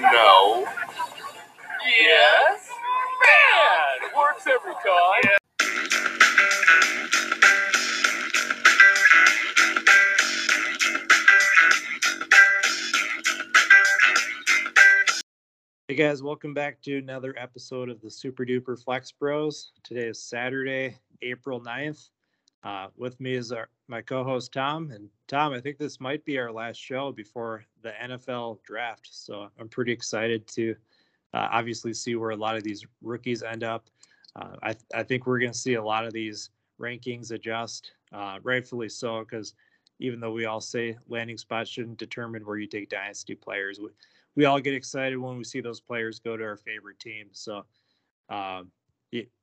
No. Yes. Man, it works every time. Hey guys, welcome back to another episode of the Super Duper Flex Bros. Today is Saturday, April 9th. Uh, with me is our, my co host Tom. And Tom, I think this might be our last show before the NFL draft. So I'm pretty excited to uh, obviously see where a lot of these rookies end up. Uh, I, I think we're going to see a lot of these rankings adjust, uh, rightfully so, because even though we all say landing spots shouldn't determine where you take dynasty players, we, we all get excited when we see those players go to our favorite teams. So, um,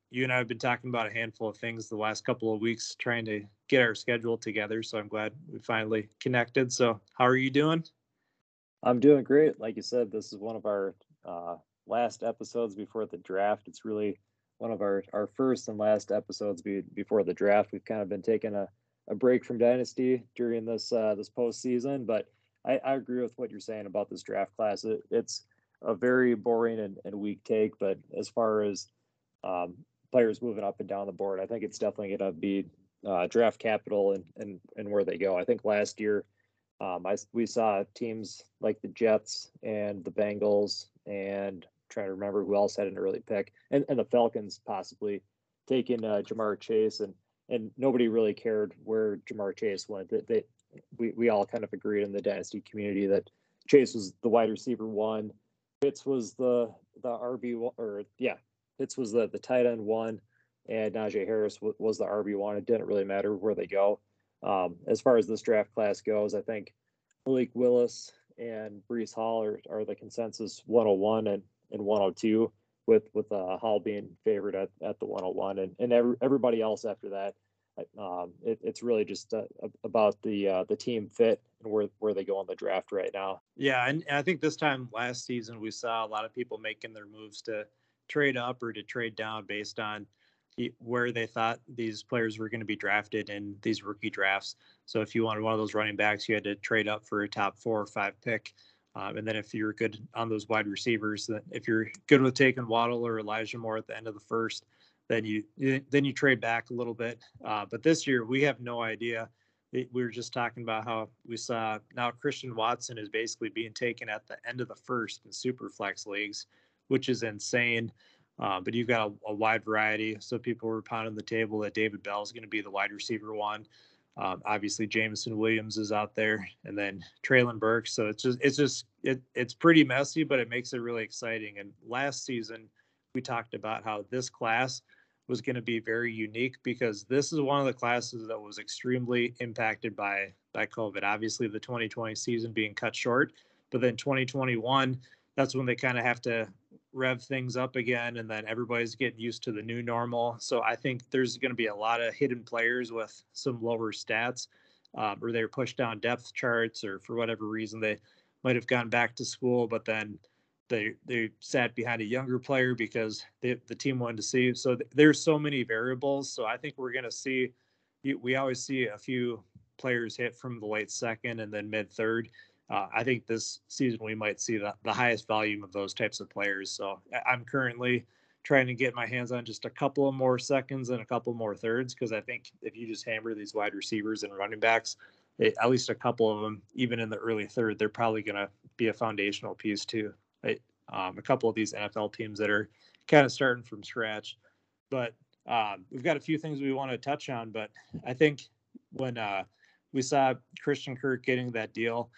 you, and I have been talking about a handful of things the last couple of weeks, trying to get our schedule together. So I'm glad we finally connected. So, how are you doing? I'm doing great. Like you said, this is one of our uh, last episodes before the draft. It's really one of our, our first and last episodes be, before the draft. We've kind of been taking a, a break from Dynasty during this uh, this postseason, but I, I agree with what you're saying about this draft class. It, it's a very boring and, and weak take, but as far as um, players moving up and down the board, I think it's definitely going to be uh, draft capital and, and and where they go. I think last year um, I we saw teams like the Jets and the Bengals and trying to remember who else had an early pick and, and the Falcons possibly taking uh, Ja'Marr Chase and and nobody really cared where Ja'Marr Chase went. That they, we we all kind of agreed in the dynasty community that Chase was the wide receiver one, Pitts was the the RB or yeah, Pitts was the the tight end one, and Najee Harris w- was the RB one. It didn't really matter where they go. Um, as far as this draft class goes, I think Malik Willis and Breece Hall are, are the consensus 101 and, and 102, with with uh, Hall being favored at, at the 101, and and every, everybody else after that. Um, it, it's really just uh, about the uh, the team fit and where where they go on the draft right now. Yeah, and, and I think this time last season we saw a lot of people making their moves to trade up or to trade down based on where they thought these players were going to be drafted in these rookie drafts. So if you wanted one of those running backs, you had to trade up for a top four or five pick. Um, and then if you're good on those wide receivers, if you're good with taking Waddle or Elijah Moore at the end of the first, then you then you trade back a little bit. Uh, but this year we have no idea. We were just talking about how we saw now Christian Watson is basically being taken at the end of the first in super flex leagues, which is insane. Uh, but you've got a, a, wide variety. So people were pounding the table that David Bell is going to be the wide receiver one. Um, obviously, Jameson Williams is out there, and then Treylon Burks. So it's just it's just it it's pretty messy, but it makes it really exciting. And last season, we talked about how this class was going to be very unique because this is one of the classes that was extremely impacted by by COVID. Obviously, the 2020 season being cut short, but then 2021, that's when they kind of have to rev things up again and then everybody's getting used to the new normal. So i think there's going to be a lot of hidden players with some lower stats um, or they're pushed down depth charts or for whatever reason they might have gone back to school but then they they sat behind a younger player because they, the team wanted to see. So th- there's so many variables. So i think we're going to see we always see a few players hit from the late second and then mid third uh, I think this season we might see the, the highest volume of those types of players. So I'm currently trying to get my hands on just a couple of more seconds and a couple more thirds because I think if you just hammer these wide receivers and running backs, it, at least a couple of them, even in the early third, they're probably going to be a foundational piece too. Um, a couple of these NFL teams that are kind of starting from scratch, but um, we've got a few things we want to touch on. But I think when uh, we saw Christian Kirk getting that deal,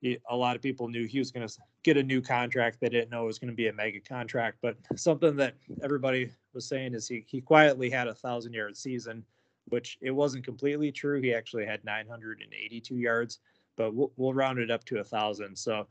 he, a lot of people knew he was going to get a new contract. They didn't know it was going to be a mega contract, but something that everybody was saying is he he quietly had a thousand yard season, which it wasn't completely true. He actually had 982 yards, but we'll, we'll round it up to a thousand. So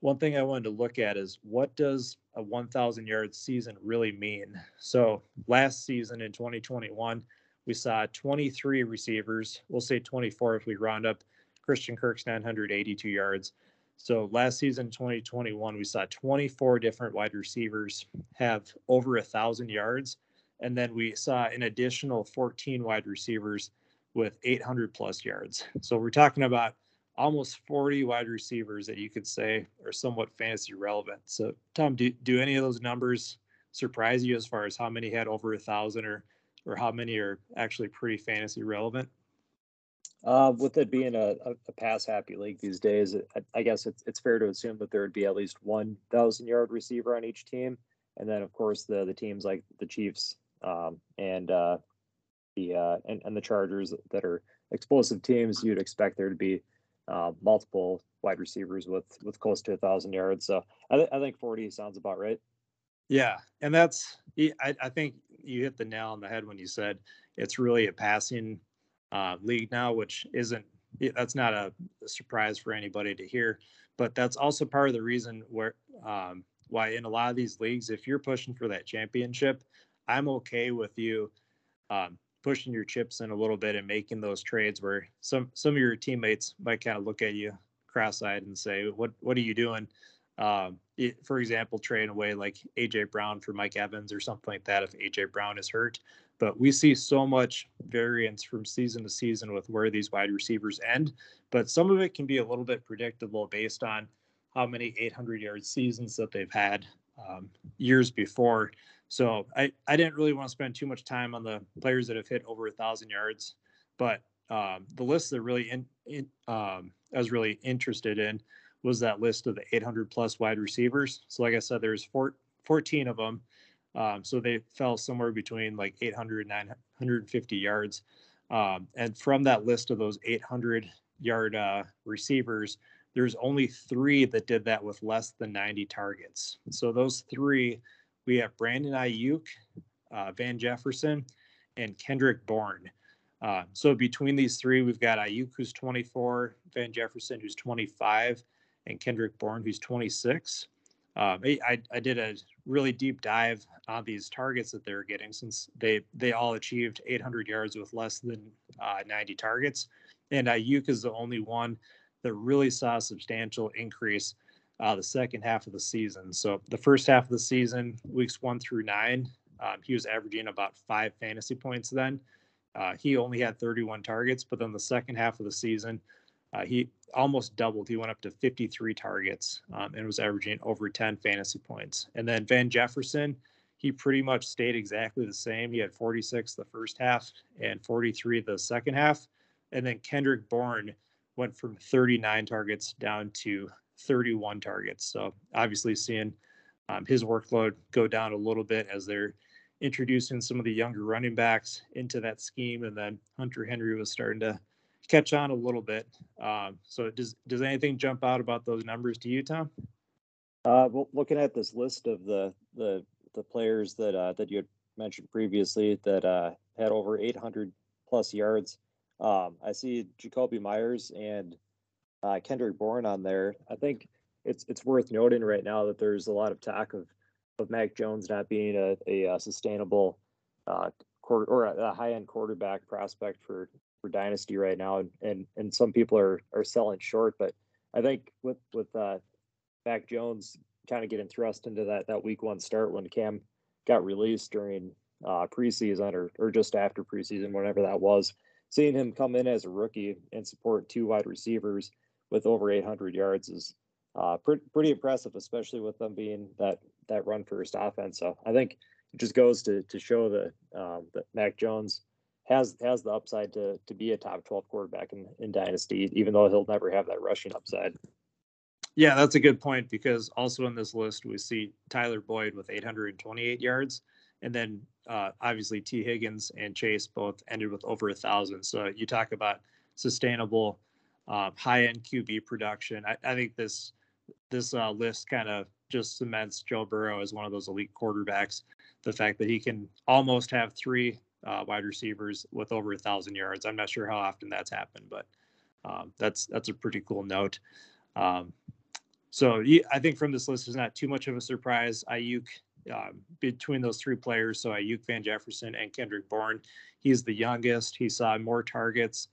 one thing I wanted to look at is what does a 1,000 yard season really mean? So last season in 2021, we saw 23 receivers. We'll say 24 if we round up Christian Kirk's 982 yards. So last season, 2021, we saw 24 different wide receivers have over a thousand yards, and then we saw an additional 14 wide receivers with 800 plus yards. So we're talking about almost 40 wide receivers that you could say are somewhat fantasy relevant. So, Tom, do, do any of those numbers surprise you as far as how many had over a thousand or or how many are actually pretty fantasy relevant? Uh, with it being a, a, pass happy league these days, I, I, guess it's it's fair to assume that there would be at least one thousand yard receiver on each team, and then of course the the teams like the Chiefs um, and uh, the uh, and, and the Chargers that are explosive teams, you'd expect there to be uh, multiple wide receivers with with close to a thousand yards. So I, th- I think forty sounds about right. Yeah, and that's I, I think you hit the nail on the head when you said it's really a passing uh, league now, which isn't that's not a, surprise for anybody to hear, but that's also part of the reason where um, why in a lot of these leagues, if you're pushing for that championship, I'm okay with you um, pushing your chips in a little bit and making those trades where some some of your teammates might kind of look at you cross-eyed and say, "What what are you doing?" Um, it, for example, trading away like AJ Brown for Mike Evans or something like that if AJ Brown is hurt. But we see so much variance from season to season with where these wide receivers end. But some of it can be a little bit predictable based on how many 800 yard seasons that they've had um, years before. So I, I didn't really want to spend too much time on the players that have hit over a thousand yards, but um, the list that really in, in um, I was really interested in was that list of the 800 plus wide receivers. So, like I said, there's four, 14 of them. Um, so they fell somewhere between like 800 and 950 yards. Um, and from that list of those 800 yard uh, receivers, there's only three that did that with less than 90 targets. So those three, we have Brandon Aiyuk, uh, Van Jefferson, and Kendrick Bourne. Uh, so between these three, we've got Aiyuk, who's 24, Van Jefferson, who's 25, and Kendrick Bourne, who's 26. Um, I, I did a really deep dive on these targets that they're getting since they they all achieved 800 yards with less than uh, 90 targets, and Aiyuk is the only one that really saw a substantial increase uh, the second half of the season. So the first half of the season, weeks one through nine, um, he was averaging about five fantasy points. Then uh, he only had 31 targets, but then the second half of the season, uh, he almost doubled. He went up to 53 targets um, and was averaging over 10 fantasy points. And then Van Jefferson, he pretty much stayed exactly the same. He had 46 the first half and 43 the second half. And then Kendrick Bourne went from 39 targets down to 31 targets. So obviously seeing um, his workload go down a little bit as they're introducing some of the younger running backs into that scheme. And then Hunter Henry was starting to catch on a little bit. Um, so does does anything jump out about those numbers to you, Tom? Uh, well, looking at this list of the the the players that uh, that you had mentioned previously that uh, had over 800 plus yards, um, I see Jakobi Meyers and uh, Kendrick Bourne on there. I think it's it's worth noting right now that there's a lot of talk of of Mac Jones not being a, a, a sustainable uh, quarter or a, a high end quarterback prospect for for dynasty right now, and and, and some people are are selling short. But I think with with uh, Mac Jones kind of getting thrust into that that week one start when Cam got released during uh, preseason or or just after preseason, whenever that was, seeing him come in as a rookie and support two wide receivers with over 800 yards is uh, pretty pretty impressive, especially with them being that that run first offense. So I think it just goes to to show that um, that Mac Jones has has the upside to to be a top 12 quarterback in, in dynasty even though he'll never have that rushing upside. Yeah that's a good point because also in this list we see tyler boyd with 828 yards and then uh, obviously Tee Higgins and chase both ended with over a thousand. So you talk about sustainable uh, high-end qb production. I, I think this this uh, list kind of just cements joe burrow as one of those elite quarterbacks. The fact that he can almost have three uh, wide receivers with over a thousand yards. I'm not sure how often that's happened, but um, that's that's a pretty cool note. Um, so I think from this list is not too much of a surprise. Aiyuk um, between those three players, so Aiyuk, Van Jefferson, and Kendrick Bourne, he's the youngest. He saw more targets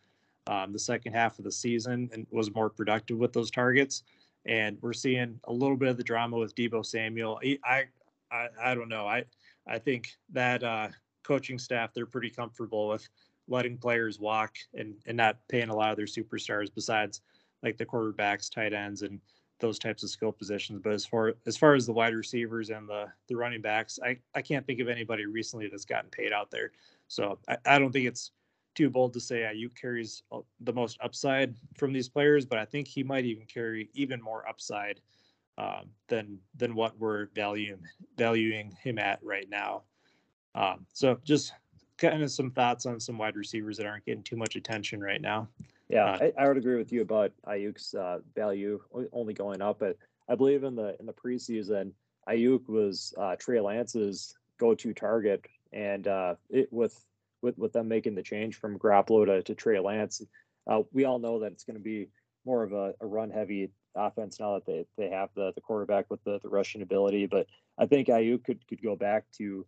um, the second half of the season and was more productive with those targets. And we're seeing a little bit of the drama with Deebo Samuel. I I, I don't know. I I think that uh, coaching staff, they're pretty comfortable with letting players walk and, and not paying a lot of their superstars besides like the quarterbacks, tight ends, and those types of skill positions. But as far as far as the wide receivers and the the running backs, I I can't think of anybody recently that's gotten paid out there. So I, I don't think it's too bold to say Aiyuk carries uh, the most upside from these players, but I think he might even carry even more upside um, than than what we're valuing valuing him at right now. Um, so just kind of some thoughts on some wide receivers that aren't getting too much attention right now. Yeah, Uh, I, I would agree with you about Aiyuk's uh, value only going up, but I believe in the in the preseason, Aiyuk was uh, Trey Lance's go-to target, and uh, it with with with them making the change from Garoppolo to, to Trey Lance, uh, we all know that it's going to be more of a, a run-heavy offense now that they, they have the, the quarterback with the, the rushing ability. But I think Aiyuk could could go back to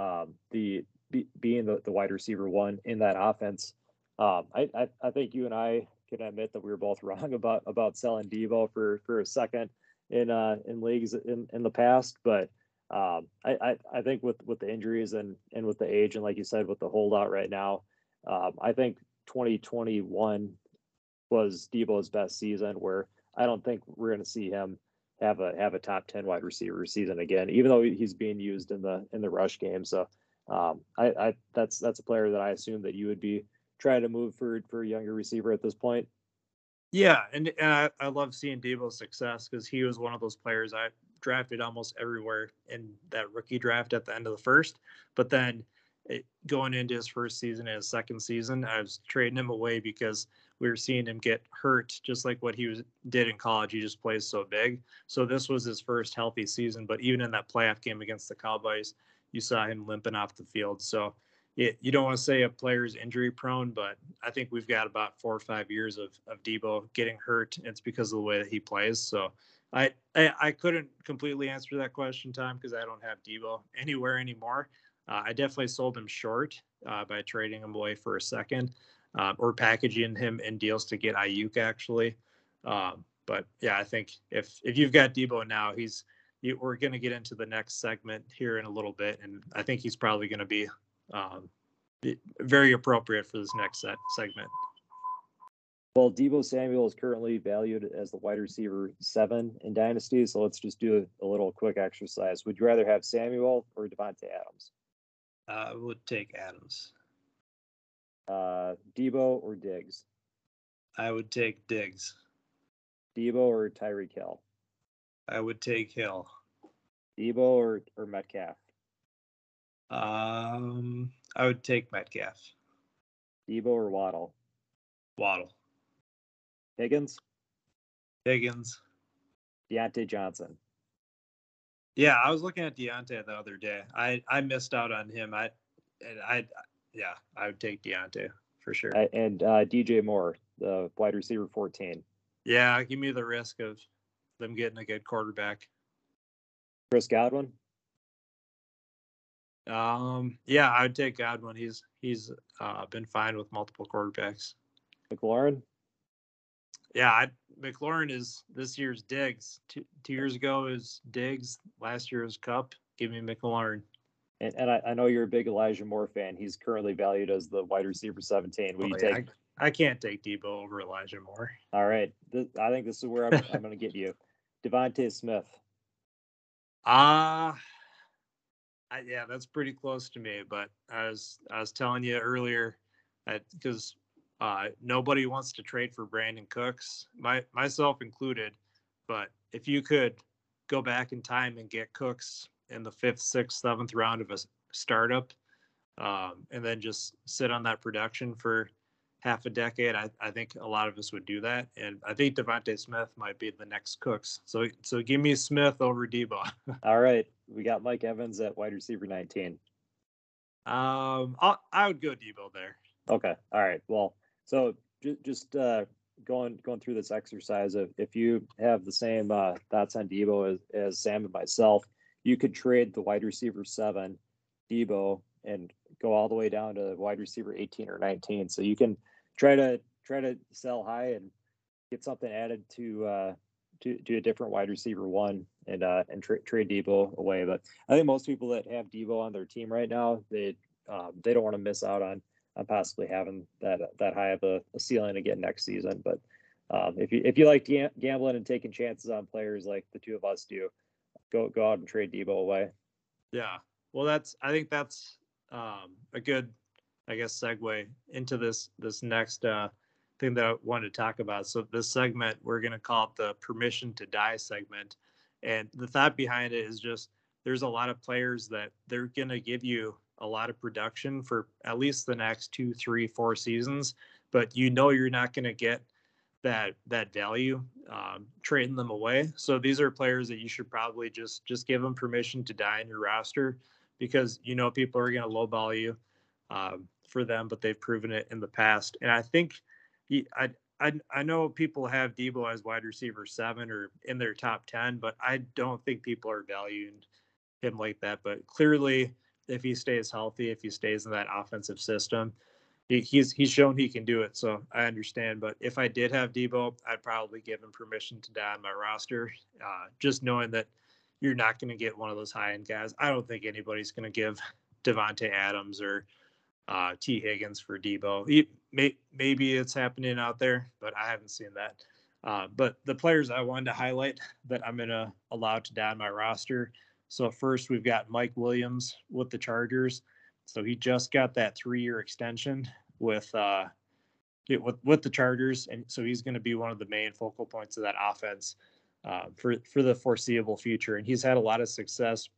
um, the be, being the, the wide receiver one in that offense. Um, I, I, I think you and I can admit that we were both wrong about about selling Deebo for for a second in uh in leagues in, in the past, but um, I, I I think with with the injuries and and with the age and like you said with the holdout right now, um, I think 2021 was Deebo's best season. Where I don't think we're going to see him have a have a top 10 wide receiver season again, even though he's being used in the in the rush game. So um, I, I that's that's a player that I assume that you would be trying to move for for a younger receiver at this point. Yeah, and, and I, I love seeing Deebo's success because he was one of those players I drafted almost everywhere in that rookie draft at the end of the first. But then it, going into his first season and his second season, I was trading him away because we were seeing him get hurt, just like what he was did in college. He just plays so big. So this was his first healthy season. But even in that playoff game against the Cowboys, you saw him limping off the field. So it, you don't want to say a player's injury prone, but I think we've got about four or five years of, of Deebo getting hurt. It's because of the way that he plays. So I, I, I couldn't completely answer that question, Tom, because I don't have Deebo anywhere anymore. Uh, I definitely sold him short uh, by trading him away for a second uh, or packaging him in deals to get Aiyuk actually. Um, but yeah, I think if if you've got Deebo now, he's you, we're going to get into the next segment here in a little bit, and I think he's probably going to be um, very appropriate for this next set segment. Well, Deebo Samuel is currently valued as the wide receiver seven in Dynasty. So let's just do a, a little quick exercise. Would you rather have Samuel or Davante Adams? Uh, I would take Adams. Uh, Deebo or Diggs? I would take Diggs. Deebo or Tyreek Hill? I would take Hill. Deebo or, or Metcalf? Um, I would take Metcalf. Deebo or Waddle? Waddle. Higgins? Higgins. Diontae Johnson? Yeah, I was looking at Diontae the other day. I I missed out on him. I and I yeah, I would take Diontae for sure. Uh, and uh, DJ Moore, the wide receiver 14. Yeah, give me the risk of them getting a good quarterback. Chris Godwin? Um, yeah, I would take Godwin. He's he's uh, been fine with multiple quarterbacks. McLaurin? Yeah, I, McLaurin is this year's Diggs. Two, two years ago is Diggs. Last year was Kupp. Give me McLaurin. And, and I, I know you're a big Elijah Moore fan. He's currently valued as the wide receiver 17. Will you Oh, yeah, take? I, I can't take Deebo over Elijah Moore. All right. This, I think this is where I'm, I'm going to get you. DeVonta Smith. Ah, I yeah, that's pretty close to me. But I was I was telling you earlier, because uh, nobody wants to trade for Brandin Cooks, my myself included. But if you could go back in time and get Cooks in the fifth, sixth, seventh round of a startup, um, and then just sit on that production for half a decade, I, I think a lot of us would do that. And I think DeVonta Smith might be the next Cooks. So so give me Smith over Deebo. All right. We got Mike Evans at wide receiver 19. Um, I'll, I would go Deebo there. Okay. All right. Well, so ju- just uh, going going through this exercise of if you have the same uh, thoughts on Deebo as, as Sam and myself, you could trade the wide receiver seven, Deebo, and go all the way down to wide receiver 18 or 19. So you can try to try to sell high and get something added to uh, to, to a different wide receiver one and uh, and tra- trade Deebo away. But I think most people that have Deebo on their team right now, they um, they don't want to miss out on on possibly having that that high of a, a ceiling again next season. But um, if you if you like gam- gambling and taking chances on players like the two of us do, go go out and trade Deebo away. Yeah. Well, that's I think that's um, a good, I guess, segue into this this next uh, thing that I wanted to talk about. So this segment we're gonna call it the permission to die segment, and the thought behind it is just there's a lot of players that they're gonna give you a lot of production for at least the next two, three, four seasons, but you know you're not gonna get that that value um, trading them away. So these are players that you should probably just just give them permission to die in your roster because you know people are going to lowball you um, for them, but they've proven it in the past. And I think I, I I know people have Deebo as wide receiver seven or in their top ten, but I don't think people are valuing him like that. But clearly, if he stays healthy, if he stays in that offensive system, he, he's he's shown he can do it. So I understand. But if I did have Deebo, I'd probably give him permission to die on my roster, uh, just knowing that you're not going to get one of those high end guys. I don't think anybody's going to give Davante Adams or uh, Tee Higgins for Deebo. He, may, maybe it's happening out there, but I haven't seen that. Uh, but the players I wanted to highlight that I'm going to allow to die on my roster. So first we've got Mike Williams with the Chargers. So he just got that three year extension with uh, with with the Chargers, and so he's going to be one of the main focal points of that offense uh, for for the foreseeable future. And he's had a lot of success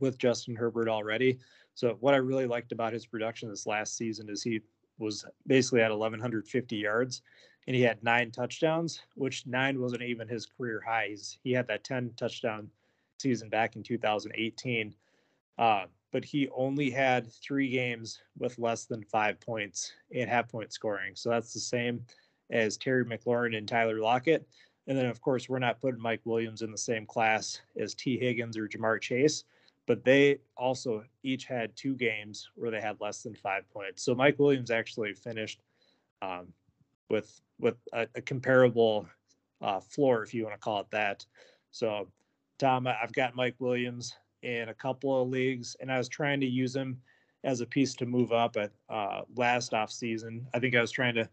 with Justin Herbert already. So what I really liked about his production this last season is he was basically at 1150 yards and he had nine touchdowns, which nine wasn't even his career highs. He had that 10 touchdown season back in 2018. Uh, but he only had three games with less than five points in half point scoring. So that's the same as Terry McLaurin and Tyler Lockett. And then, of course, we're not putting Mike Williams in the same class as Tee Higgins or Ja'Marr Chase, but they also each had two games where they had less than five points. So Mike Williams actually finished um, with with a, a comparable uh, floor, if you want to call it that. So, Tom, I've got Mike Williams in a couple of leagues, and I was trying to use him as a piece to move up at uh, last off season. I think I was trying to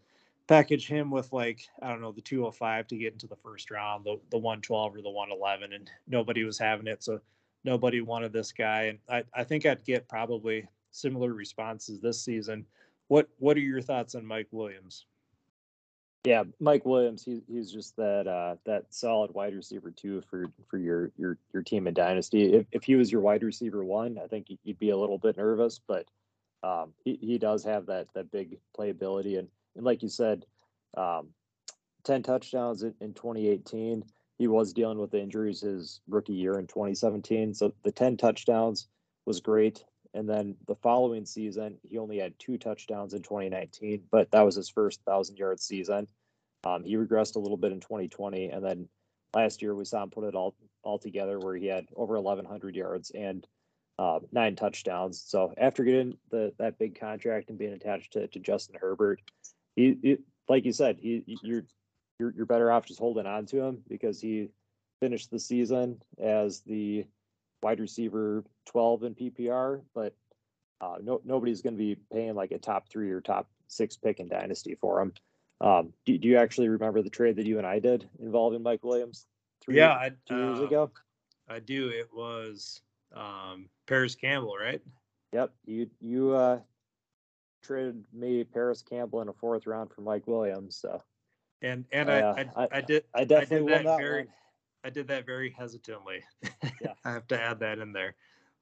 package him with like I don't know the 205 to get into the first round, the the 112 or the 111, and nobody was having it, so nobody wanted this guy. And I, I think I'd get probably similar responses this season. What what are your thoughts on Mike Williams? Yeah, Mike Williams, he's he's just that uh, that solid wide receiver too for for your your your team in dynasty. If if he was your wide receiver one, I think you'd be a little bit nervous, but um, he he does have that that big playability and and like you said, um, ten touchdowns in, in 2018. He was dealing with injuries his rookie year in 2017, so the 10 touchdowns was great. And then the following season, he only had two touchdowns in 2019, but that was his first thousand yard season. Um, he regressed a little bit in 2020, and then last year we saw him put it all all together where he had over 1,100 yards and uh, nine touchdowns. So after getting the that big contract and being attached to, to Justin Herbert, he, he like you said, he you're you're you're better off just holding on to him because he finished the season as the wide receiver 12 in PPR, but uh, no, nobody's going to be paying like a top three or top six pick in dynasty for him. Um, do, do, you actually remember the trade that you and I did involving Mike Williams? Three, yeah, I, two years uh, ago. I do. It was um, Parris Campbell, right? Yep. You you uh, traded me Parris Campbell in a fourth round for Mike Williams. So. And and I, uh, I, I, I, did I definitely I did that, that very one. I did that very hesitantly. Yeah. I have to add that in there.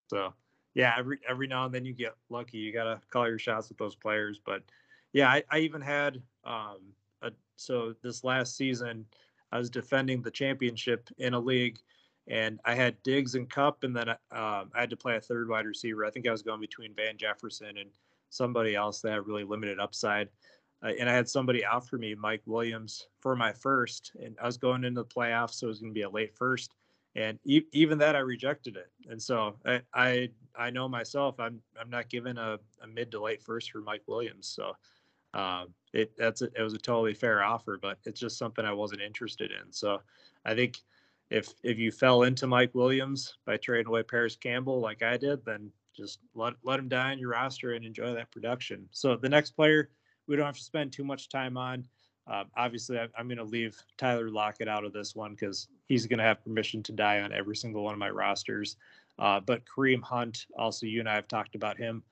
So yeah, every every now and then you get lucky. You gotta call your shots with those players. But yeah, I, I even had um a so this last season I was defending the championship in a league and I had Diggs and Kupp, and then um, I had to play a third wide receiver. I think I was going between Van Jefferson and somebody else that had really limited upside. Uh, and I had somebody offer me Mike Williams for my first, and I was going into the playoffs, so it was going to be a late first, and e- even that I rejected it. And so I, I I know myself, I'm I'm not giving a, a mid to late first for Mike Williams. So um, it that's a, it was a totally fair offer, but it's just something I wasn't interested in. So I think if if you fell into Mike Williams by trading away Parris Campbell like I did, then just let let him die on your roster and enjoy that production. So the next player we don't have to spend too much time on. Uh, obviously, I, am going to leave Tyler Lockett out of this one because he's going to have permission to die on every single one of my rosters. Uh, but Kareem Hunt, also, you and I have talked about him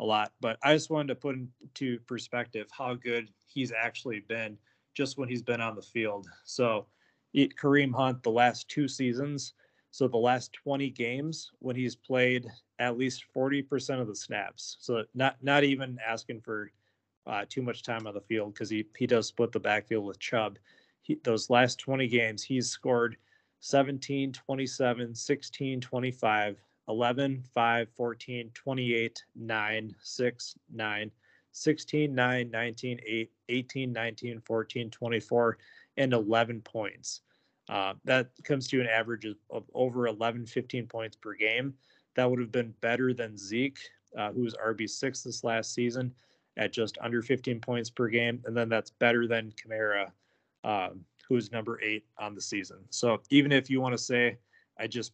a lot. But I just wanted to put into perspective how good he's actually been just when he's been on the field. So, Kareem Hunt, the last two seasons, so the last 20 games when he's played at least 40% of the snaps. So not not even asking for uh, too much time on the field because he he does split the backfield with Chubb. He, those last 20 games, he's scored 17, 27, 16, 25, 11, 5, 14, 28, 9, 6, 9, 16, 9, 19, 8, 18, 19, 14, 24, and 11 points. Uh, that comes to an average of, of, over 11, 15 points per game. That would have been better than Zeke, uh, who was RB6 this last season at just under 15 points per game. And then that's better than Kamara, um, who's number eight on the season. So even if you want to say, I just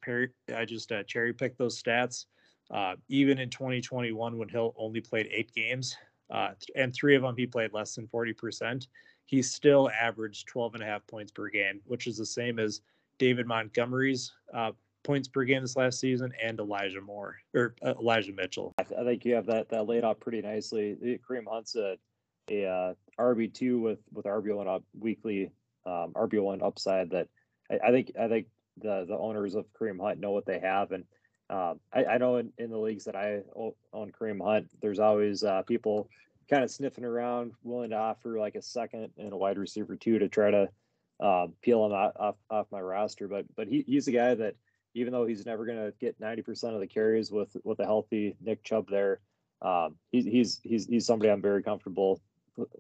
I just uh, cherry picked those stats, uh, even in 2021 when Hill only played eight games, uh, and three of them he played less than 40%, he still averaged 12 and a half points per game, which is the same as David Montgomery's uh, points per game this last season and Elijah Moore or uh, Elijah Mitchell. I, th- I, think you have that that laid out pretty nicely. Kareem Hunt's a, a uh, RB two with with RB one up weekly um, RB one upside that I, I, think I think the the owners of Kareem Hunt know what they have and. Um, I, I, know in, in, the leagues that I own Kareem Hunt, there's always uh, people kind of sniffing around, willing to offer like a second and a wide receiver too to try to uh, peel him off off my roster. But but he, he's a guy that even though he's never going to get 90% of the carries with with a healthy Nick Chubb there, um, he's he's he's he's somebody I'm very comfortable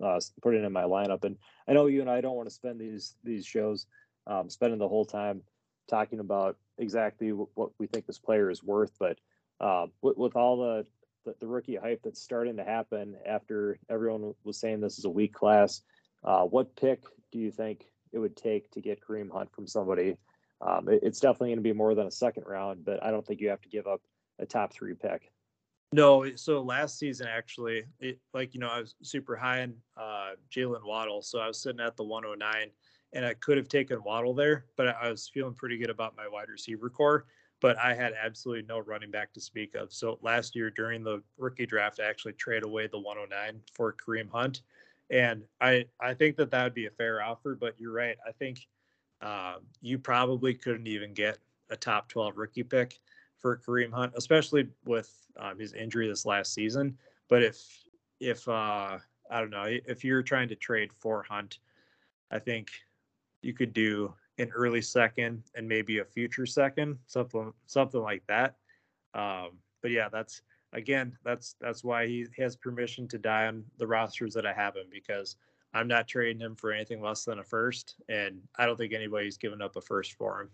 uh, putting in my lineup. And I know you and I don't want to spend these these shows um, spending the whole time talking about exactly what we think this player is worth, but uh, with, with all the, the, the rookie hype that's starting to happen after everyone was saying this is a weak class, uh, what pick do you think it would take to get Kareem Hunt from somebody um, it, it's definitely going to be more than a second round, but I don't think you have to give up a top three pick. No, so last season actually, it, like you know, I was super high in uh, Jaylen Waddle, so I was sitting at the 109, and I could have taken Waddle there, but I was feeling pretty good about my wide receiver core. But I had absolutely no running back to speak of. So last year during the rookie draft, I actually traded away the 109 for Kareem Hunt, and I I think that that would be a fair offer. But you're right. I think uh, you probably couldn't even get a top 12 rookie pick for Kareem Hunt, especially with um, his injury this last season. But if if uh, I don't know if you're trying to trade for Hunt, I think you could do an early second and maybe a future second, something something like that. Um, but yeah, that's again that's that's why he has permission to die on the rosters that I have him because I'm not trading him for anything less than a first, and I don't think anybody's given up a first for him.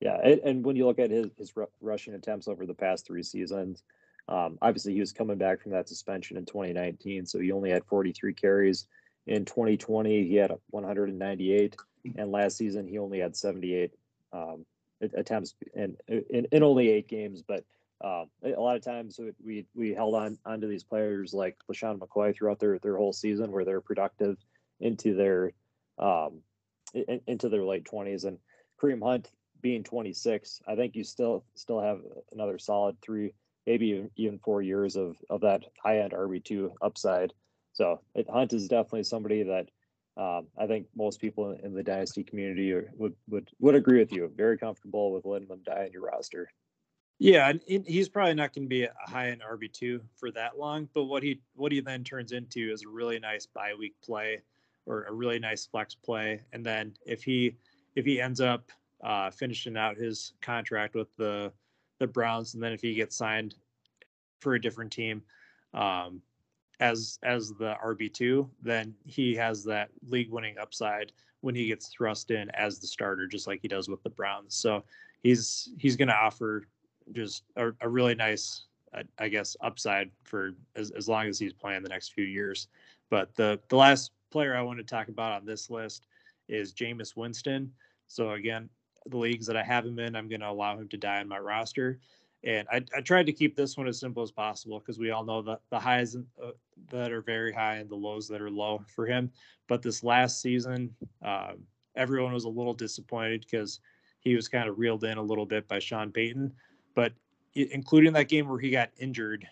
Yeah, and when you look at his his rushing attempts over the past three seasons, um, obviously he was coming back from that suspension in 2019, so he only had 43 carries. In 2020, he had 198, and last season he only had 78 um, attempts in, in in only eight games. But um, a lot of times we we held on onto these players like LeSean McCoy throughout their their whole season where they're productive into their um, in, into their late twenties and Kareem Hunt being 26, I think you still still have another solid three, maybe even, four years of of that high end RB two upside. So it, Hunt is definitely somebody that um, I think most people in the dynasty community would would would agree with you. Very comfortable with letting them die in your roster. Yeah, and he's probably not going to be a high end RB two for that long. But what he what he then turns into is a really nice bye week play or a really nice flex play. And then if he if he ends up uh, finishing out his contract with the the Browns, and then if he gets signed for a different team um, as as the RB two, then he has that league winning upside when he gets thrust in as the starter, just like he does with the Browns. So he's he's going to offer just a, a really nice, I, I, guess, upside for as, as long as he's playing the next few years. But the the last player I want to talk about on this list is Jameis Winston. So again, the leagues that I have him in, I'm going to allow him to die on my roster. And I, I tried to keep this one as simple as possible because we all know that the highs, uh, that are very high and the lows that are low for him. But this last season, uh, everyone was a little disappointed because he was kind of reeled in a little bit by Sean Payton. But including that game where he got injured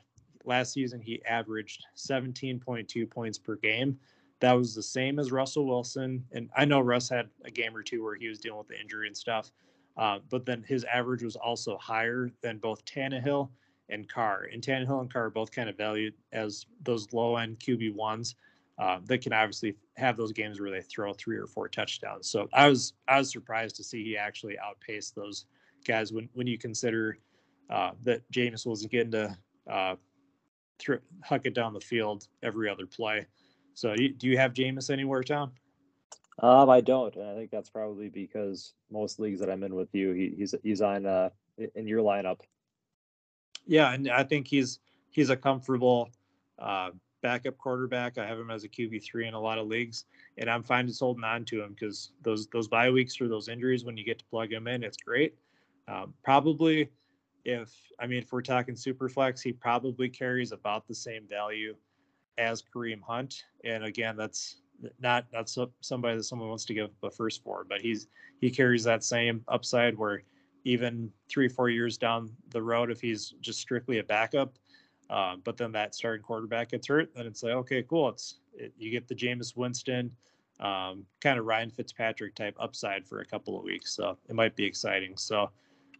last season, he averaged 17.2 points per game. That was the same as Russell Wilson. And I know Russ had a game or two where he was dealing with the injury and stuff. Uh, but then his average was also higher than both Tannehill and Carr. And Tannehill and Carr are both kind of valued as those low end QB ones uh, that can obviously have those games where they throw three or four touchdowns. So I was I was surprised to see he actually outpaced those guys when when you consider uh, that Jameis wasn't getting to uh, th- huck it down the field every other play. So do you, do you have Jameis anywhere, Tom? Um, I don't, and I think that's probably because most leagues that I'm in with you, he, he's he's on uh, in your lineup. Yeah, and I think he's he's a comfortable uh, backup quarterback. I have him as a QB three in a lot of leagues, and I'm fine just holding on to him because those those bye weeks or those injuries when you get to plug him in, it's great. Um, probably, if I mean if we're talking super flex, he probably carries about the same value as Kareem Hunt, and again, that's not so, somebody that someone wants to give a first for, but he's he carries that same upside where even three four years down the road, if he's just strictly a backup, uh, but then that starting quarterback gets hurt, then it's like okay, cool. It's it, you get the Jameis Winston, um, kind of Ryan Fitzpatrick type upside for a couple of weeks, so it might be exciting. So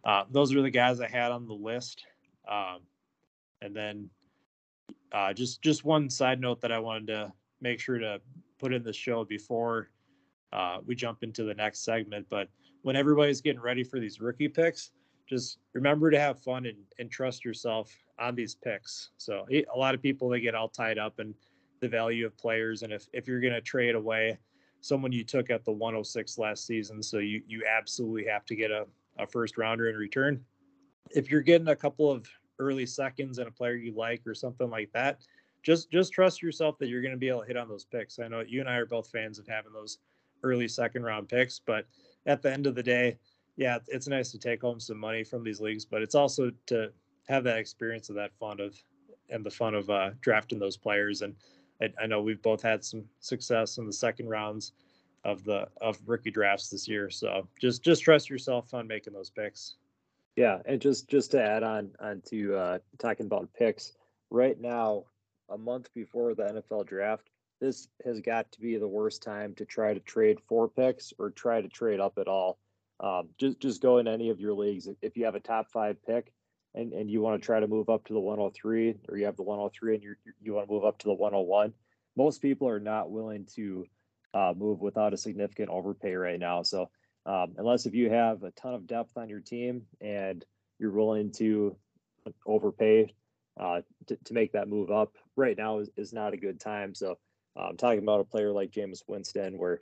uh, those are the guys I had on the list, um, and then uh, just just one side note that I wanted to make sure to put in the show before uh, we jump into the next segment. But when everybody's getting ready for these rookie picks, just remember to have fun and, and trust yourself on these picks. So a lot of people they get all tied up in the value of players, and if if you're going to trade away someone you took at the 106 last season, so you you absolutely have to get a, a first rounder in return. If you're getting a couple of early seconds and a player you like or something like that, just just trust yourself that you're going to be able to hit on those picks. I know you and I are both fans of having those early second round picks, but at the end of the day, yeah, it's nice to take home some money from these leagues, but it's also to have that experience of that fun of and the fun of uh, drafting those players. And I, I know we've both had some success in the second rounds of the of rookie drafts this year. So just just trust yourself on making those picks. Yeah, and just just to add on on to uh, talking about picks, right now a month before the NFL draft, this has got to be the worst time to try to trade four picks or try to trade up at all. Um, just just go in any of your leagues. If you have a top five pick and, and you want to try to move up to the 103, or you have the 103 and you you want to move up to the 101, most people are not willing to uh, move without a significant overpay right now. So um, unless if you have a ton of depth on your team and you're willing to overpay uh, to, to make that move up right now is, is not a good time. So I'm um, talking about a player like Jameis Winston, where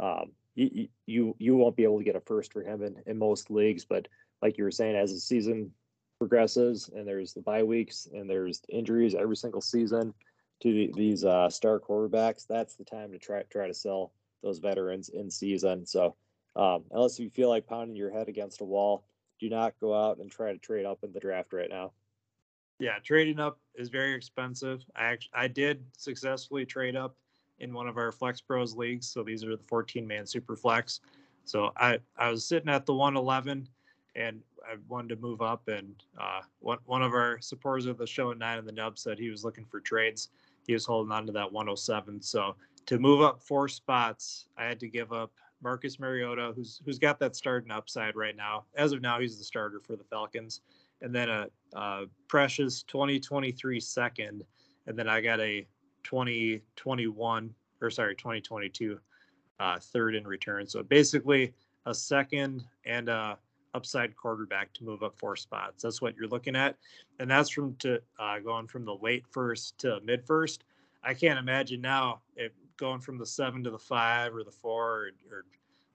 um, you, you you won't be able to get a first for him in, in most leagues. But like you were saying, as the season progresses and there's the bye weeks and there's injuries every single season to the, these uh, star quarterbacks, that's the time to try try to sell those veterans in season. So um, unless you feel like pounding your head against a wall, do not go out and try to trade up in the draft right now. Yeah, trading up is very expensive. I actually I did successfully trade up in one of our Flex Bros leagues. So these are the 14 man super flex. So I I was sitting at the 111 and I wanted to move up and uh, one one of our supporters of the show at nine in the nub said he was looking for trades. He was holding on to that 107. So to move up four spots, I had to give up Marcus Mariota, who's who's got that starting upside right now. As of now, he's the starter for the Falcons and then a, a Precious 2023 second, and then I got a 2021 or sorry 2022 uh, third in return. So basically a second and a upside quarterback to move up four spots. That's what you're looking at, and that's from to uh, going from the late first to mid first. I can't imagine now it going from the seven to the five or the four or, or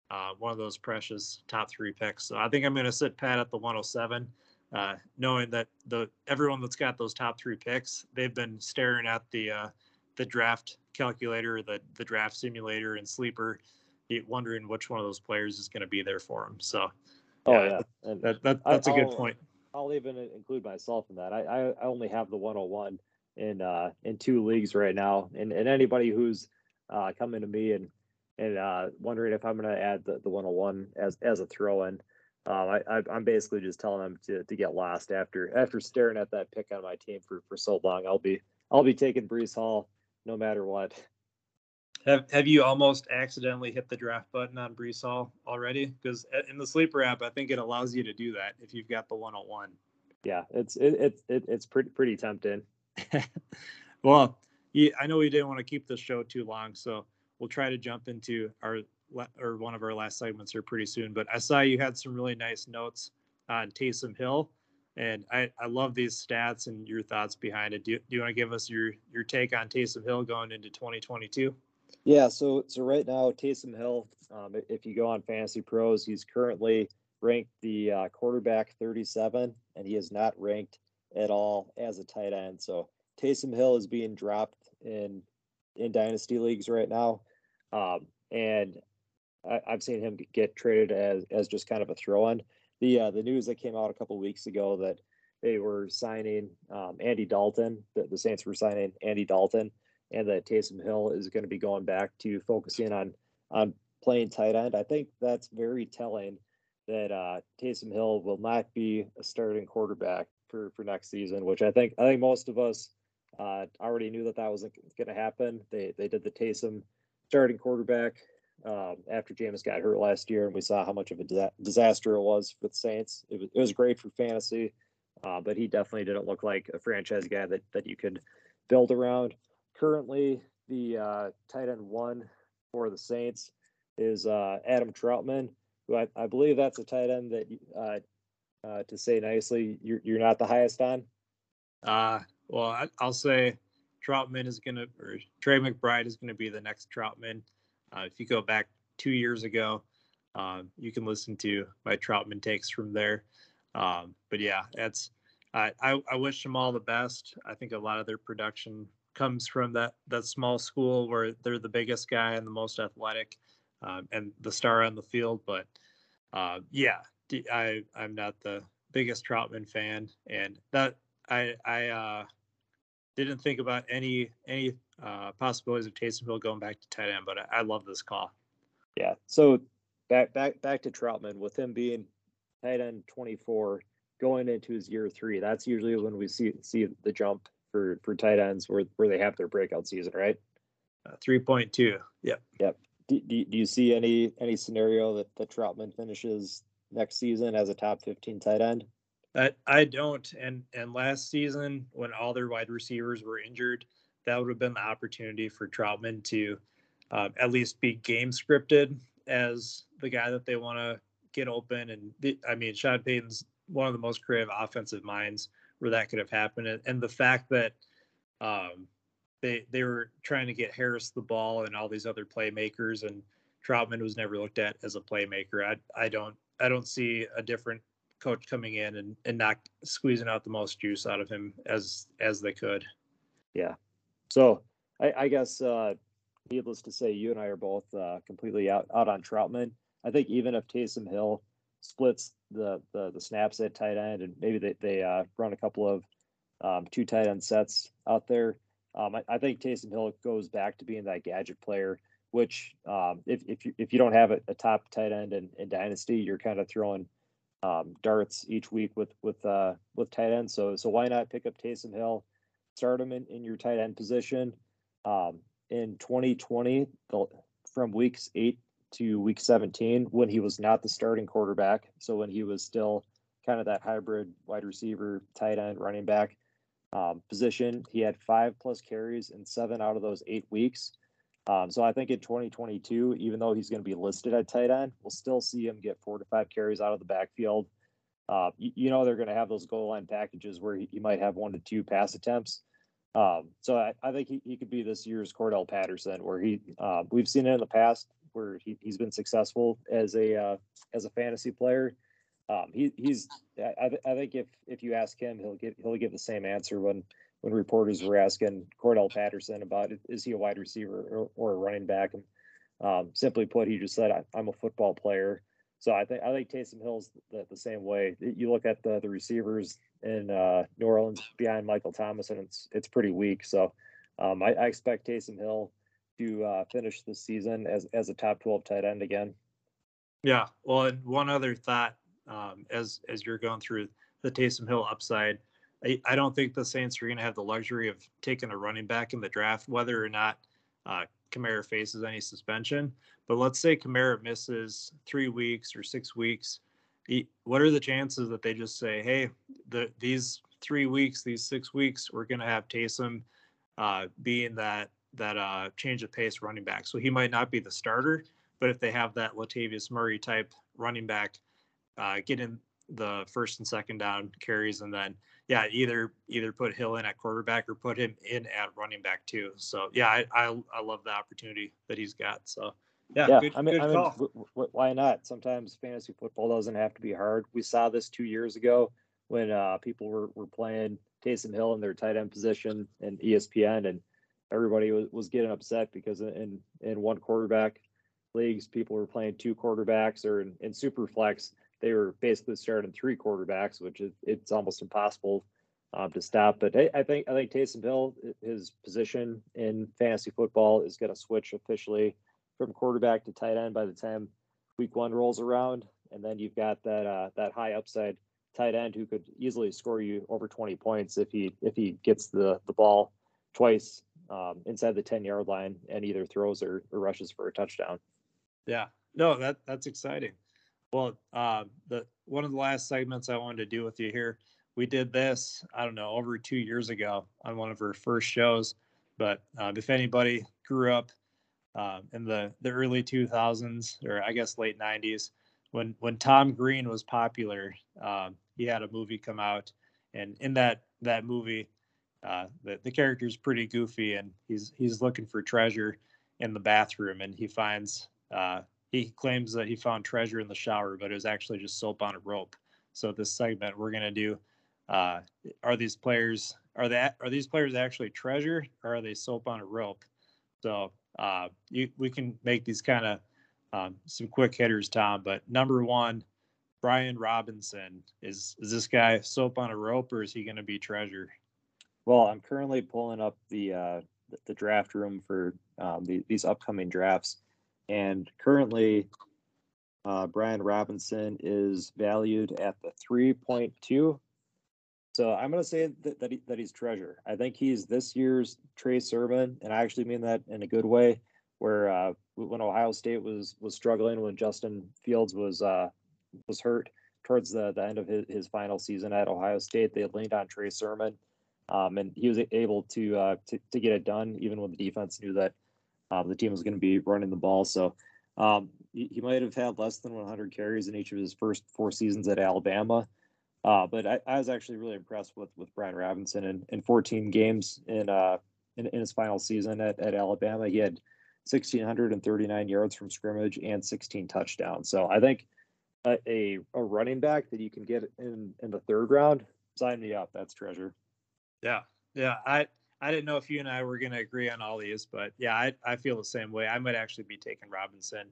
uh, one of those precious top three picks. So I think I'm going to sit pat at the 107 uh, knowing that the everyone that's got those top three picks, they've been staring at the uh, the draft calculator, the the draft simulator, and sleeper, wondering which one of those players is going to be there for them. So, oh yeah, that, that, that's a good point. I'll even include myself in that. I, I, I only have the 101 in uh, in two leagues right now, and and anybody who's uh, coming to me and and uh, wondering if I'm going to add the, the 101 as as a throw in. Um, I, I am basically just telling them to, to get lost after after staring at that pick on my team for, for so long. I'll be I'll be taking Breece Hall no matter what. Have Have you almost accidentally hit the draft button on Breece Hall already? Because in the sleeper app, I think it allows you to do that if you've got the 101. Yeah, it's it, it, it it's pretty pretty tempting. well, yeah, I know we didn't want to keep the show too long, so we'll try to jump into our or one of our last segments here pretty soon. But I saw you had some really nice notes on Taysom Hill, and I, I love these stats and your thoughts behind it. Do, do you want to give us your your take on Taysom Hill going into 2022? Yeah, so so right now Taysom Hill, um, if you go on Fantasy Pros, he's currently ranked the uh, quarterback 37, and he is not ranked at all as a tight end. So Taysom Hill is being dropped in in dynasty leagues right now, um, and I, have seen him get traded as as just kind of a throw in. The uh, the news that came out a couple weeks ago that they were signing um, Andy Dalton, the, the Saints were signing Andy Dalton, and that Taysom Hill is going to be going back to focusing on on playing tight end. I think that's very telling that uh, Taysom Hill will not be a starting quarterback for for next season, which I think I think most of us uh, already knew that that wasn't going to happen. They they did the Taysom starting quarterback um, after Jameis got hurt last year, and we saw how much of a disaster it was for the Saints. It was, it was great for fantasy, uh, but he definitely didn't look like a franchise guy that, that you could build around. Currently, the uh, tight end one for the Saints is uh, Adam Trautman, who I, I, believe that's a tight end that, uh, uh, to say nicely, you're, you're not the highest on. Uh, well, I, will say Trautman is going to, or Trey McBride is going to be the next Trautman. Uh, if you go back two years ago, uh, you can listen to my Trautman takes from there. Um, but yeah, that's I, I, I wish them all the best. I think a lot of their production comes from that that small school where they're the biggest guy and the most athletic um, and the star on the field. But uh, yeah, I I'm not the biggest Trautman fan, and that I I uh, didn't think about any any uh, possibilities of Taysom going back to tight end, but I, I, love this call. Yeah. So back back back to Trautman with him being tight end 24 going into his year three. That's usually when we see see the jump for for tight ends where where they have their breakout season, right? Uh, 3.2. Yep. Yep. Do, do, do you see any any scenario that that Trautman finishes next season as a top 15 tight end? I, I don't. And and last season when all their wide receivers were injured, that would have been the opportunity for Trautman to uh, at least be game scripted as the guy that they want to get open. And the, I mean, Sean Payton's one of the most creative offensive minds where that could have happened. And, and the fact that um, they they were trying to get Harris the ball and all these other playmakers, and Trautman was never looked at as a playmaker. I I don't I don't see a different coach coming in and, and not squeezing out the most juice out of him as as they could. Yeah, so I, I guess, uh, needless to say, you and I are both uh, completely out, out on Trautman. I think even if Taysom Hill splits the, the, the snaps at tight end and maybe they, they uh, run a couple of um, two tight end sets out there, um, I, I, think Taysom Hill goes back to being that gadget player. Which, um, if if you if you don't have a, a top tight end in, in dynasty, you're kind of throwing um, darts each week with with uh, with tight ends. So so why not pick up Taysom Hill? start him in, in your tight end position. Um, in 2020, the, from weeks eight to week 17, when he was not the starting quarterback, so when he was still kind of that hybrid wide receiver, tight end, running back um, position, he had five plus carries in seven out of those eight weeks. Um, so I think in 2022, even though he's going to be listed at tight end, we'll still see him get four to five carries out of the backfield. Uh, you, you, know they're going to have those goal line packages where he, he might have one to two pass attempts. Um, so I, I think he, he could be this year's Cordarrelle Patterson, where he uh, we've seen it in the past where he, he's been successful as a uh, as a fantasy player. Um, he, he's I, I think if if you ask him, he'll get he'll give the same answer when when reporters were asking Cordarrelle Patterson about is he a wide receiver or, or a running back, and um, simply put, he just said I'm a football player. So I think I think Taysom Hill's the, the same way. You look at the the receivers in uh, New Orleans behind Michael Thomas, and it's it's pretty weak. So um, I, I, expect Taysom Hill to uh, finish the season as as a top twelve tight end again. Yeah. Well, and one other thought um, as as you're going through the Taysom Hill upside. I, I don't think the Saints are going to have the luxury of taking a running back in the draft, whether or not uh, Kamara faces any suspension. But let's say Kamara misses three weeks or six weeks. What are the chances that they just say, "Hey, the these three weeks, these six weeks, we're going to have Taysom uh, being that that uh, change of pace running back." So he might not be the starter, but if they have that Latavius Murray type running back, uh, getting the first and second down carries, and then yeah, either either put Hill in at quarterback or put him in at running back too. So yeah, I I, I love the opportunity that he's got. So yeah, yeah. Good, I mean, I mean w- w- why not? Sometimes fantasy football doesn't have to be hard. We saw this two years ago when uh, people were were playing Taysom Hill in their tight end position and ESPN, and everybody was, was getting upset because in in one quarterback leagues, people were playing two quarterbacks, or in, in super flex, they were basically starting three quarterbacks, which is it's almost impossible um, to stop. But hey, I think I think Taysom Hill, his position in fantasy football is going to switch officially from quarterback to tight end by the time week one rolls around, and then you've got that uh, that high upside tight end who could easily score you over 20 points if he if he gets the the ball twice um, inside the 10 yard line and either throws or, or rushes for a touchdown. Yeah, no, that that's exciting. Well, uh, the one of the last segments I wanted to do with you here, we did this I don't know over two years ago on one of our first shows. But uh, if anybody grew up uh, in the the early 2000s or I guess late 90s, when when Tom Green was popular, um, he had a movie come out, and in that that movie, uh, the the character is pretty goofy, and he's he's looking for treasure in the bathroom, and he finds uh, he claims that he found treasure in the shower, but it was actually just soap on a rope. So this segment we're gonna do, uh, are these players are that are these players actually treasure or are they soap on a rope? So uh, you, we can make these kind of um, some quick hitters, Tom. But number one, Brian Robinson is is this guy soap on a rope or is he going to be treasure? Well, I'm currently pulling up the uh, the draft room for um, the, these upcoming drafts, and currently, uh, Brian Robinson is valued at the 3.2. So I'm going to say that that, he, that he's treasure. I think he's this year's Trey Sermon, and I actually mean that in a good way. Where uh, when Ohio State was was struggling, when Justin Fields was uh, was hurt towards the, the end of his, his final season at Ohio State, they leaned on Trey Sermon, um, and he was able to, uh, to to get it done, even when the defense knew that um, the team was going to be running the ball. So um, he, he, might have had less than 100 carries in each of his first four seasons at Alabama. Uh, but I, I, was actually really impressed with with Brian Robinson in, in 14 games in, uh, in, in his final season at, at Alabama. He had 1,639 yards from scrimmage and 16 touchdowns. So I think a, a running back that you can get in in the third round, sign me up. That's treasure. Yeah, yeah. I I didn't know if you and I were going to agree on all these, but yeah, I, I feel the same way. I might actually be taking Robinson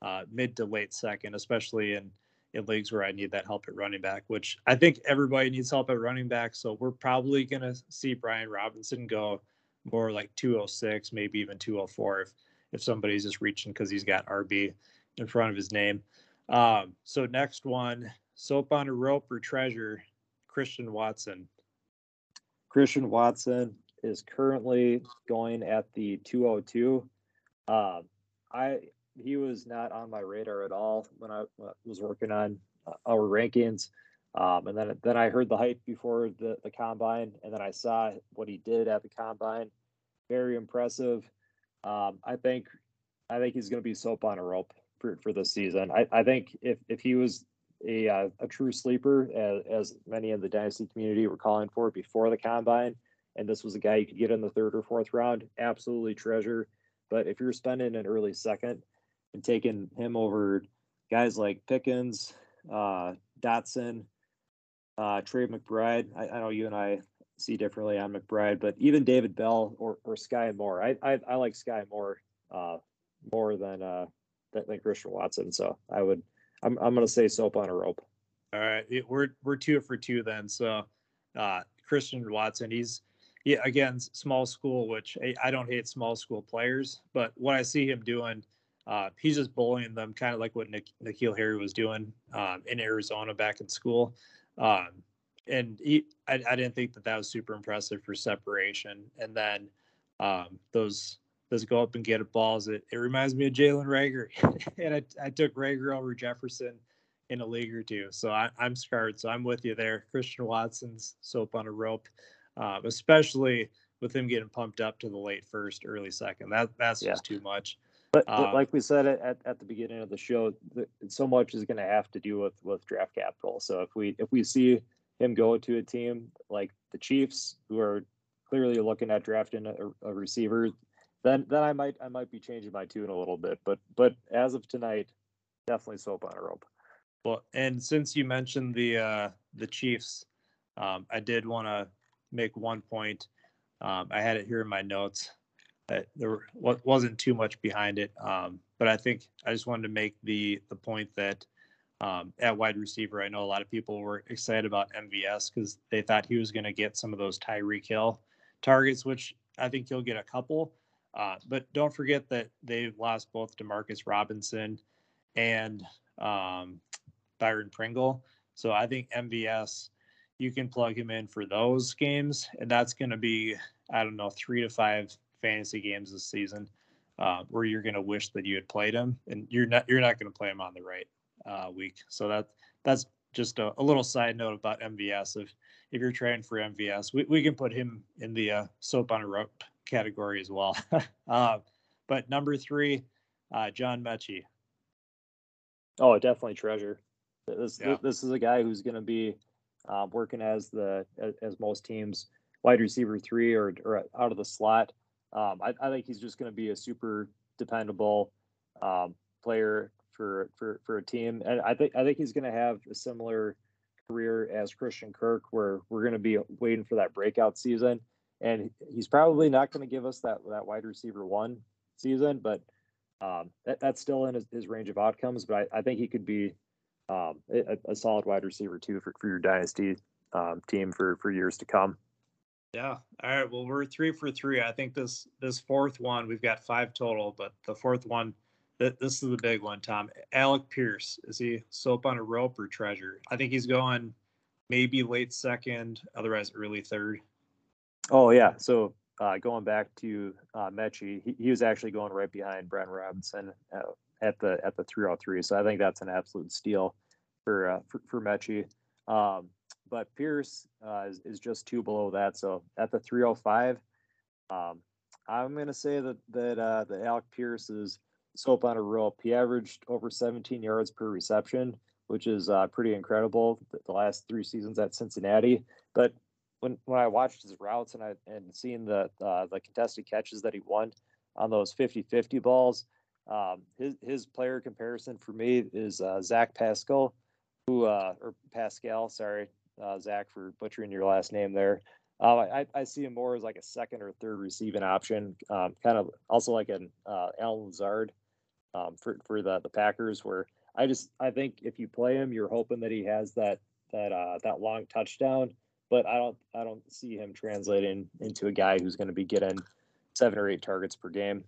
uh, mid to late second, especially in, in leagues where I need that help at running back, which I think everybody needs help at running back. So we're probably going to see Brian Robinson go more like 206, maybe even 204 if, if somebody's just reaching because he's got RB in front of his name. Um, so next one, soap on a rope or treasure, Christian Watson. Christian Watson is currently going at the 202. Uh, I he was not on my radar at all when I was working on uh, our rankings. Um, and then then I heard the hype before the, the combine, and then I saw what he did at the combine. Very impressive. Um, I think I think he's going to be soap on a rope for, for this season. I, I think if if he was a uh, a true sleeper, as, as many in the dynasty community were calling for before the combine, and this was a guy you could get in the third or fourth round, absolutely treasure. But if you're spending an early second and taking him over guys like Pickens, uh, Dotson, uh, Trey McBride, I, I, know you and I see differently on McBride, but even David Bell or, or Skyy Moore, I, I, I like Skyy Moore uh, more than, uh, than, than Christian Watson. So I would I'm I'm gonna say soap on a rope. All right, it, we're we're two for two then. So uh, Christian Watson, he's yeah again small school, which I, I don't hate small school players, but what I see him doing, uh, he's just bullying them, kind of like what Nick, N'Keal Harry was doing um, in Arizona back in school. Um, and he, I, I didn't think that that was super impressive for separation. And then um, those those go up and get it balls. It, it reminds me of Jalen Reagor, and I, I took Rager over Jefferson in a league or two. So I, am scarred. So I'm with you there. Christian Watson's soap on a rope, uh, especially with him getting pumped up to the late first, early second. That that's yeah. just too much. But, but um, like we said at, at the beginning of the show, so much is going to have to do with with draft capital. So if we if we see him go to a team like the Chiefs, who are clearly looking at drafting a, a receiver, then then I might I might be changing my tune a little bit. But but as of tonight, definitely soap on a rope. Well, and since you mentioned the uh, the Chiefs, um, I did want to make one point. Um, I had it here in my notes. there wasn't too much behind it, um, but I think I just wanted to make the the point that um, at wide receiver, I know a lot of people were excited about MVS because they thought he was going to get some of those Tyreek Hill targets, which I think he'll get a couple. Uh, but don't forget that they've lost both Demarcus Robinson and um, Byron Pringle. So I think MVS, you can plug him in for those games, and that's going to be I don't know three to five fantasy games this season uh, where you're going to wish that you had played him, and you're not you're not going to play him on the right uh, week. So that that's just a, a, little side note about MVS. If if you're trading for MVS, we, we can put him in the uh, soap on a rope category as well. uh, but number three, uh, John Metchie. Oh, definitely treasure. This yeah. this is a guy who's going to be uh, working as the as most teams wide receiver three or, or out of the slot. Um, I, I, think he's just going to be a super dependable um, player for for for a team, and I think I think he's going to have a similar career as Christian Kirk, where we're going to be waiting for that breakout season, and he's probably not going to give us that that wide receiver one season, but um, that, that's still in his, his, range of outcomes. But I, I think he could be um, a, a, solid wide receiver too for, for your dynasty um, team for for years to come. Yeah. All right. Well, we're three for three. I think this this fourth one we've got five total, but the fourth one this is the big one, Tom. Alec Pierce is he soap on a rope or treasure? I think he's going maybe late second, otherwise early third. Oh yeah, so uh, going back to uh, Metchie, he, he, was actually going right behind Brian Robinson uh, at the at the 303. So I think that's an absolute steal for uh, for, for Metchie. Um, but Pierce uh, is, is just two below that. So at the 305, um, I'm going to say that that uh, that Alec Pierce is soap on a rope. He averaged over 17 yards per reception, which is uh, pretty incredible. The last three seasons at Cincinnati, but when when I watched his routes and I and seeing the uh, the contested catches that he won on those 50-50 balls, um, his his player comparison for me is uh, Zach Pascal, who uh, or Pascal, sorry, uh, Zach for butchering your last name there. Uh, I, I see him more as like a second or third receiving option, um, kind of also like an uh, Allen Lazard um, for for the the Packers. Where I just I think if you play him, you're hoping that he has that that uh, that long touchdown. But I don't I don't see him translating into a guy who's going to be getting seven or eight targets per game.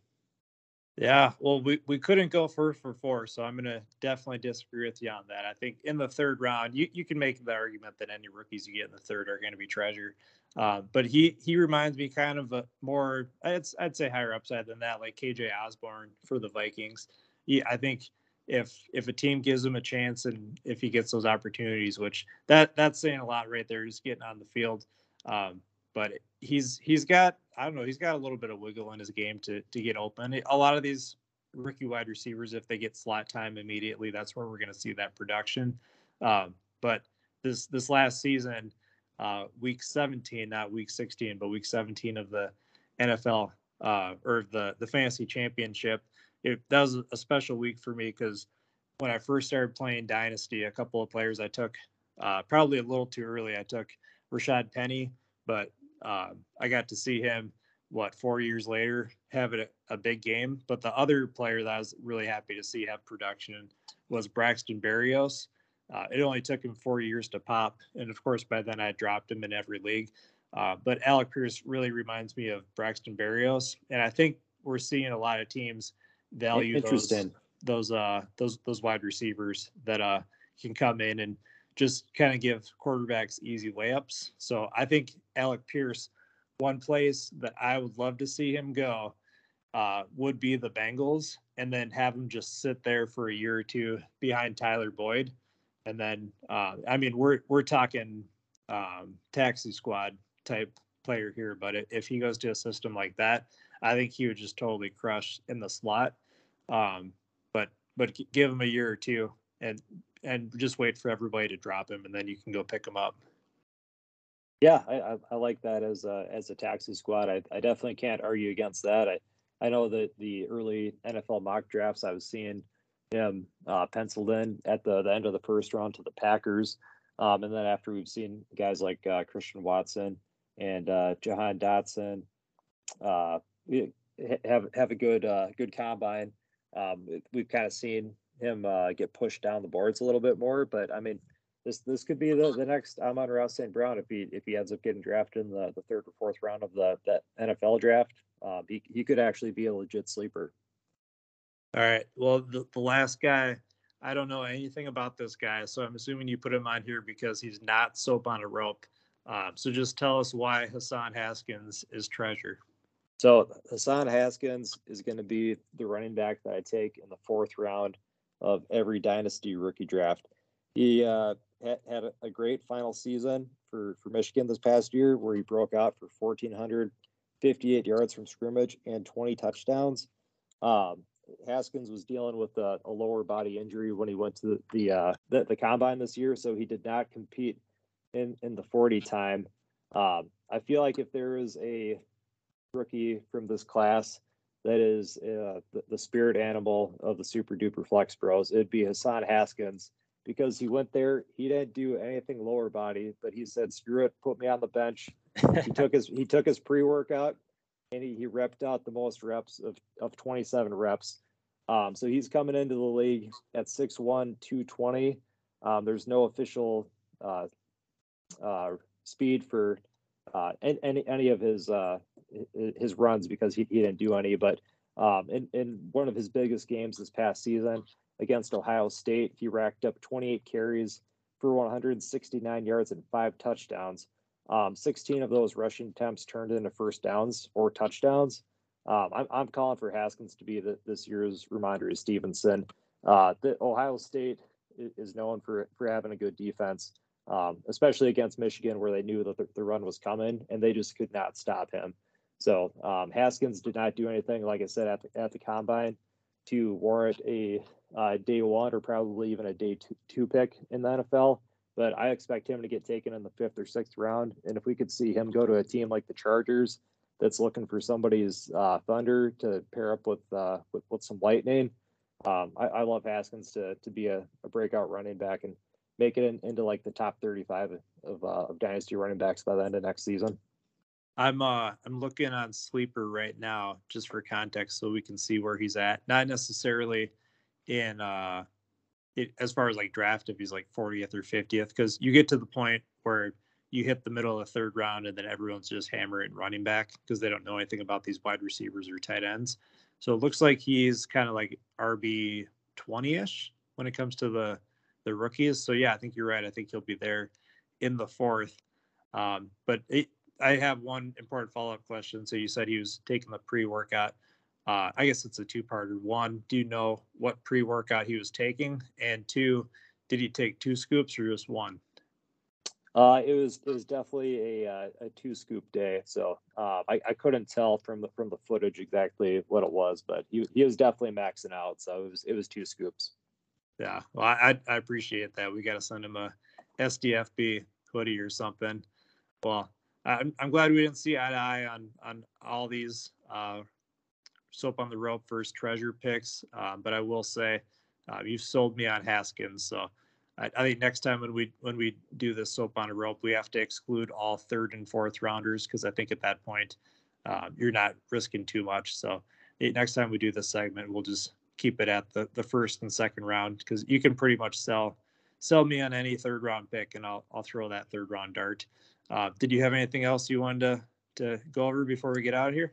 Yeah, well, we, we couldn't go first for four, so I'm going to definitely disagree with you on that. I think in the third round, you, you can make the argument that any rookies you get in the third are going to be treasure. Uh, but he he reminds me kind of a more I'd, I'd say higher upside than that, like KJ Osborn for the Vikings. He, I think if if a team gives him a chance and if he gets those opportunities, which that that's saying a lot right there, just getting on the field. Um, but he's he's got I don't know he's got a little bit of wiggle in his game to to get open. A lot of these rookie wide receivers, if they get slot time immediately, that's where we're going to see that production. Um, but this this last season uh, week 17, not week 16, but week 17 of the NFL uh, or the the fantasy championship. It, that was a special week for me because when I first started playing Dynasty, a couple of players I took uh, probably a little too early. I took Rashad Penny, but uh, I got to see him what four years later have a, a big game. But the other player that I was really happy to see have production was Braxton Berrios. Uh, it only took him four years to pop, and of course by then I dropped him in every league. Uh, but Alec Pierce really reminds me of Braxton Berrios, and I think we're seeing a lot of teams value those those uh those those wide receivers that uh can come in and just kind of give quarterbacks easy layups. So I think Alec Pierce, one place that I would love to see him go uh, would be the Bengals, and then have him just sit there for a year or two behind Tyler Boyd, and then uh, I mean we're we're talking um, taxi squad type player here, but if he goes to a system like that, I think he would just totally crush in the slot. Um, but but give him a year or two and and just wait for everybody to drop him, and then you can go pick him up. Yeah, I, I, like that as a as a taxi squad. I, I definitely can't argue against that. I I know that the early NFL mock drafts I was seeing him uh, penciled in at the, the end of the first round to the Packers. Um, and then after we've seen guys like uh, Christian Watson and uh, Jahan Dotson uh, have have a good uh, good combine, um, we've kind of seen him uh, get pushed down the boards a little bit more. But I mean, this this could be the, the next Amon-Ra St. Brown if he if he ends up getting drafted in the, the third or fourth round of the that NFL draft. Um, he he could actually be a legit sleeper. All right. Well, the, the last guy, I don't know anything about this guy, so I'm assuming you put him on here because he's not soap on a rope. Um, so just tell us why Hassan Haskins is treasure. So Hassan Haskins is going to be the running back that I take in the fourth round of every dynasty rookie draft. He uh, had, had a great final season for, for Michigan this past year, where he broke out for 1,458 yards from scrimmage and 20 touchdowns. Um, Haskins was dealing with a, a, lower body injury when he went to the the, uh, the, the combine this year, so he did not compete in in the 40 time. Um, I feel like if there is a rookie from this class that is uh, the, the, spirit animal of the super duper flex bros. It'd be Hassan Haskins because he went there. He didn't do anything lower body, but he said, "Screw it, put me on the bench." he took his he took his pre workout and he, he repped out the most reps of of 27 reps. Um, so he's coming into the league at 6'1", 220. Um, there's no official uh, uh, speed for uh, any any of his uh, his runs because he, he didn't do any. But um, in, in one of his biggest games this past season against Ohio State, he racked up 28 carries for 169 yards and five touchdowns. Um, 16 of those rushing attempts turned into first downs or touchdowns. Um, I'm, I'm calling for Haskins to be the, this year's Rhamondre Stevenson. Uh, the Ohio State is known for for having a good defense, um, especially against Michigan, where they knew that the, the, run was coming and they just could not stop him. So um, Haskins did not do anything, like I said, at the, at the combine to warrant a uh, day one or probably even a day two, two pick in the NFL. But I expect him to get taken in the fifth or sixth round. And if we could see him go to a team like the Chargers that's looking for somebody's uh, thunder to pair up with, uh, with, with some lightning, um, I, I, love Haskins to to be a, a breakout running back and make it in, into like the top 35 of, uh, of dynasty running backs by the end of next season. I'm uh I'm looking on sleeper right now just for context so we can see where he's at. Not necessarily in uh it, as far as like draft if he's like 40th or 50th because you get to the point where you hit the middle of the third round and then everyone's just hammering running back because they don't know anything about these wide receivers or tight ends. So it looks like he's kind of like RB 20ish when it comes to the the rookies. So yeah, I think you're right. I think he'll be there in the fourth. Um, but it, I have one important follow up question. So you said he was taking the pre workout. Uh, I guess it's a two parter. One, do you know what pre workout he was taking? And two, did he take two scoops or just one? Uh, it was it was definitely a uh, a two scoop day. So uh, I I couldn't tell from the from the footage exactly what it was, but he he was definitely maxing out. So it was it was two scoops. Yeah, well, I I appreciate that. We got to send him a SDFB hoodie or something. Well, I'm, I'm glad we didn't see eye to eye on on all these uh, soap on the rope first treasure picks. Um, but I will say, uh, you've sold me on Haskins. So I, I, think next time when we when we do this soap on a rope, we have to exclude all third and fourth rounders because I think at that point uh, you're not risking too much. So next time we do this segment, we'll just keep it at the the first and second round because you can pretty much sell sell me on any third round pick and I'll I'll throw that third round dart. Uh, did you have anything else you wanted to to go over before we get out of here?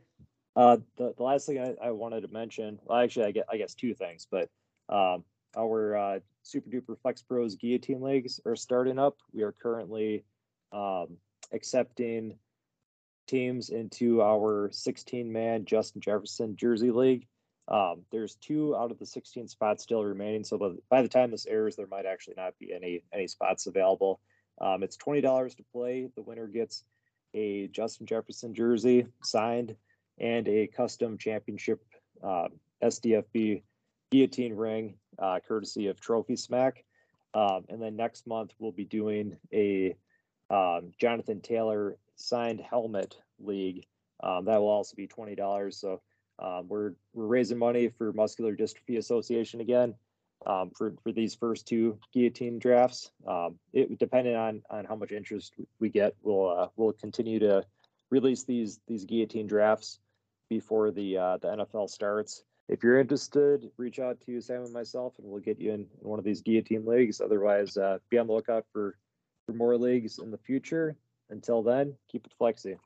Uh, the, the last thing I, I wanted to mention, well, actually, I get I guess two things, but um, our uh, Super Duper Flex Bros Guillotine leagues are starting up. We are currently um, accepting teams into our 16 man Justin Jefferson Jersey League. Um, there's two out of the 16 spots still remaining. So by the time this airs, there might actually not be any any spots available. Um, it's twenty dollars to play. The winner gets a Justin Jefferson jersey signed and a custom championship uh, SDFB guillotine ring, uh, courtesy of Trophy Smack. Um, and then next month we'll be doing a um, Jonathan Taylor signed helmet league. Um, that will also be twenty dollars. So um, we're we're raising money for Muscular Dystrophy Association again um, for for these first two guillotine drafts. Um, it depending on on how much interest we get, we'll uh, we'll continue to release these these guillotine drafts before the uh, the NFL starts. If you're interested, reach out to Sam and myself, and we'll get you in, in one of these guillotine leagues. Otherwise, uh, be on the lookout for for more leagues in the future. Until then, keep it flexy.